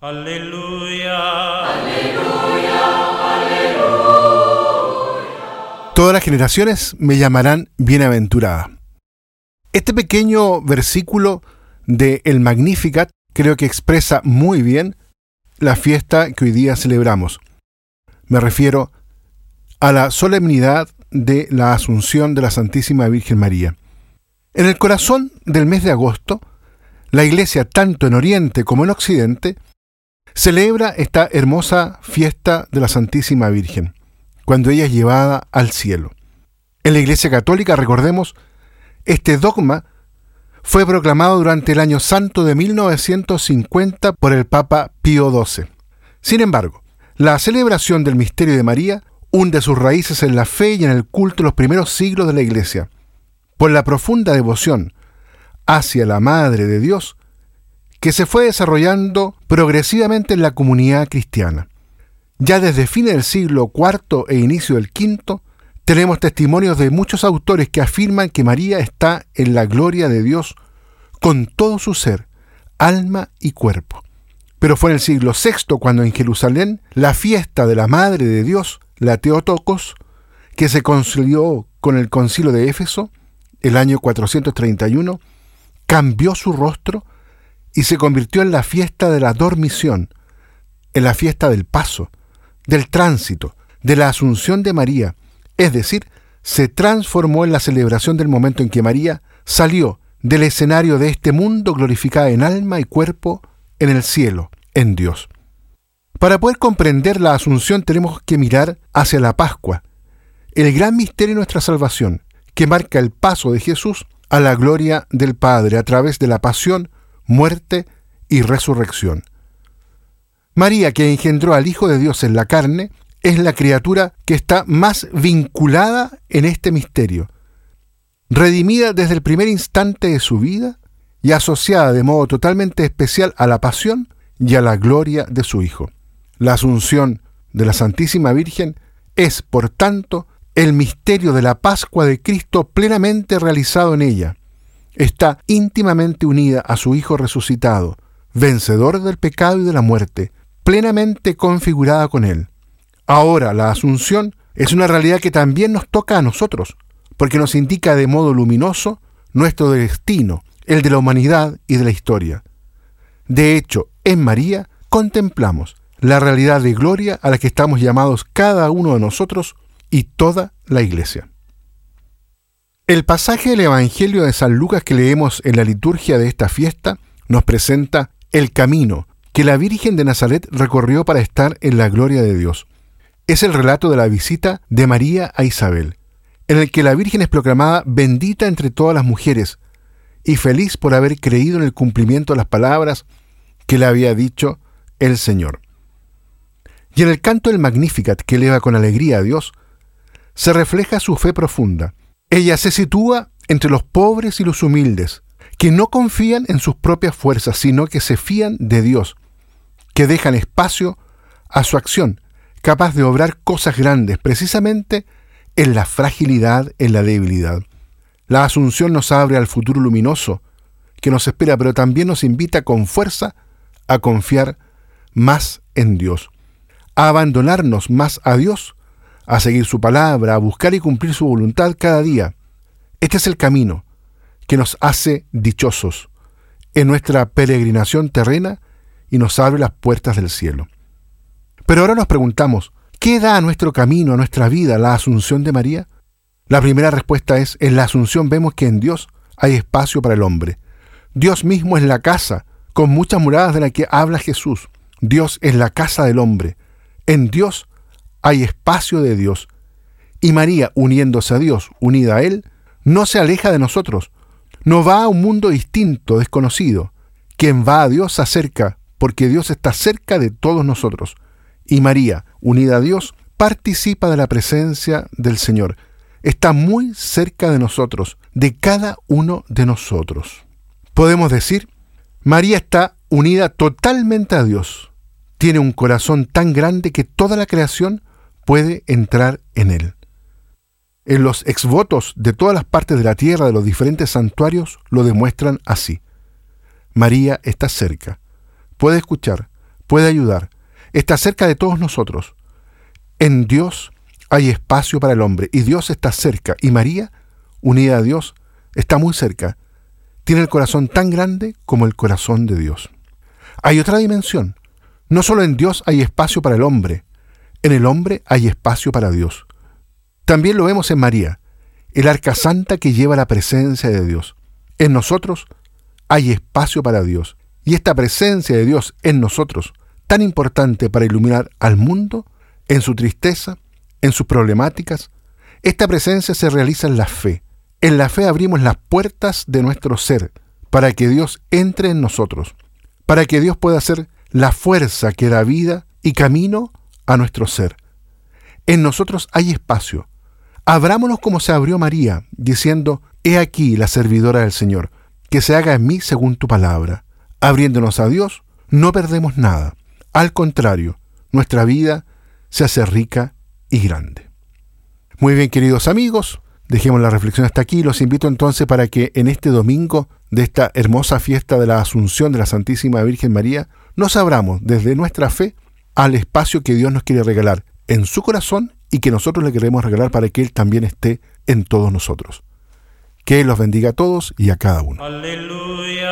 Aleluya. Todas las generaciones me llamarán bienaventurada. Este pequeño versículo de El Magnificat creo que expresa muy bien la fiesta que hoy día celebramos. Me refiero a la solemnidad de la Asunción de la Santísima Virgen María. En el corazón del mes de agosto, la Iglesia, tanto en Oriente como en Occidente, celebra esta hermosa fiesta de la Santísima Virgen, cuando ella es llevada al cielo. En la Iglesia Católica, recordemos, este dogma fue proclamado durante el año santo de 1950 por el Papa Pío XII. Sin embargo, la celebración del misterio de María hunde sus raíces en la fe y en el culto de los primeros siglos de la Iglesia. Por la profunda devoción hacia la Madre de Dios, que se fue desarrollando progresivamente en la comunidad cristiana. Ya desde fines del siglo IV e inicio del V, tenemos testimonios de muchos autores que afirman que María está en la gloria de Dios con todo su ser, alma y cuerpo. Pero fue en el siglo VI cuando en Jerusalén la fiesta de la Madre de Dios, la Teotocos, que se concilió con el concilio de Éfeso, el año 431, cambió su rostro y se convirtió en la fiesta de la dormición, en la fiesta del paso, del tránsito, de la asunción de María, es decir, se transformó en la celebración del momento en que María salió del escenario de este mundo glorificada en alma y cuerpo en el cielo, en Dios. Para poder comprender la asunción tenemos que mirar hacia la Pascua, el gran misterio de nuestra salvación, que marca el paso de Jesús a la gloria del Padre a través de la pasión, muerte y resurrección. María, que engendró al Hijo de Dios en la carne, es la criatura que está más vinculada en este misterio, redimida desde el primer instante de su vida y asociada de modo totalmente especial a la pasión y a la gloria de su Hijo. La asunción de la Santísima Virgen es, por tanto, el misterio de la Pascua de Cristo plenamente realizado en ella. Está íntimamente unida a su Hijo resucitado, vencedor del pecado y de la muerte, plenamente configurada con Él. Ahora la Asunción es una realidad que también nos toca a nosotros, porque nos indica de modo luminoso nuestro destino, el de la humanidad y de la historia. De hecho, en María contemplamos la realidad de gloria a la que estamos llamados cada uno de nosotros y toda la Iglesia. El pasaje del Evangelio de San Lucas que leemos en la liturgia de esta fiesta nos presenta el camino que la Virgen de Nazaret recorrió para estar en la gloria de Dios. Es el relato de la visita de María a Isabel, en el que la Virgen es proclamada bendita entre todas las mujeres y feliz por haber creído en el cumplimiento de las palabras que le había dicho el Señor. Y en el canto del Magnificat que eleva con alegría a Dios, se refleja su fe profunda. Ella se sitúa entre los pobres y los humildes, que no confían en sus propias fuerzas, sino que se fían de Dios, que dejan espacio a su acción, capaz de obrar cosas grandes, precisamente en la fragilidad, en la debilidad. La Asunción nos abre al futuro luminoso que nos espera, pero también nos invita con fuerza a confiar más en Dios, a abandonarnos más a Dios a seguir su palabra, a buscar y cumplir su voluntad cada día. Este es el camino que nos hace dichosos en nuestra peregrinación terrena y nos abre las puertas del cielo. Pero ahora nos preguntamos, ¿qué da a nuestro camino, a nuestra vida, la asunción de María? La primera respuesta es, en la asunción vemos que en Dios hay espacio para el hombre. Dios mismo es la casa, con muchas muradas de la que habla Jesús. Dios es la casa del hombre. En Dios hay espacio de Dios. Y María, uniéndose a Dios, unida a Él, no se aleja de nosotros, no va a un mundo distinto, desconocido. Quien va a Dios se acerca, porque Dios está cerca de todos nosotros. Y María, unida a Dios, participa de la presencia del Señor. Está muy cerca de nosotros, de cada uno de nosotros. Podemos decir, María está unida totalmente a Dios. Tiene un corazón tan grande que toda la creación puede entrar en él. En los exvotos de todas las partes de la tierra de los diferentes santuarios lo demuestran así. María está cerca, puede escuchar, puede ayudar. Está cerca de todos nosotros. En Dios hay espacio para el hombre y Dios está cerca. Y María, unida a Dios, está muy cerca. Tiene el corazón tan grande como el corazón de Dios. Hay otra dimensión. No solo en Dios hay espacio para el hombre, en el hombre hay espacio para Dios. También lo vemos en María, el arca santa que lleva la presencia de Dios. En nosotros hay espacio para Dios. Y esta presencia de Dios en nosotros, tan importante para iluminar al mundo, en su tristeza, en sus problemáticas, esta presencia se realiza en la fe. En la fe abrimos las puertas de nuestro ser para que Dios entre en nosotros, para que Dios pueda ser la fuerza que da vida y camino a nuestro ser. En nosotros hay espacio. Abrámonos como se abrió María, diciendo, He aquí la servidora del Señor, que se haga en mí según tu palabra. Abriéndonos a Dios, no perdemos nada. Al contrario, nuestra vida se hace rica y grande. Muy bien, queridos amigos, dejemos la reflexión hasta aquí. Los invito entonces para que en este domingo de esta hermosa fiesta de la Asunción de la Santísima Virgen María, nos abramos desde nuestra fe al espacio que Dios nos quiere regalar en su corazón y que nosotros le queremos regalar para que Él también esté en todos nosotros. Que Él los bendiga a todos y a cada uno. Aleluya.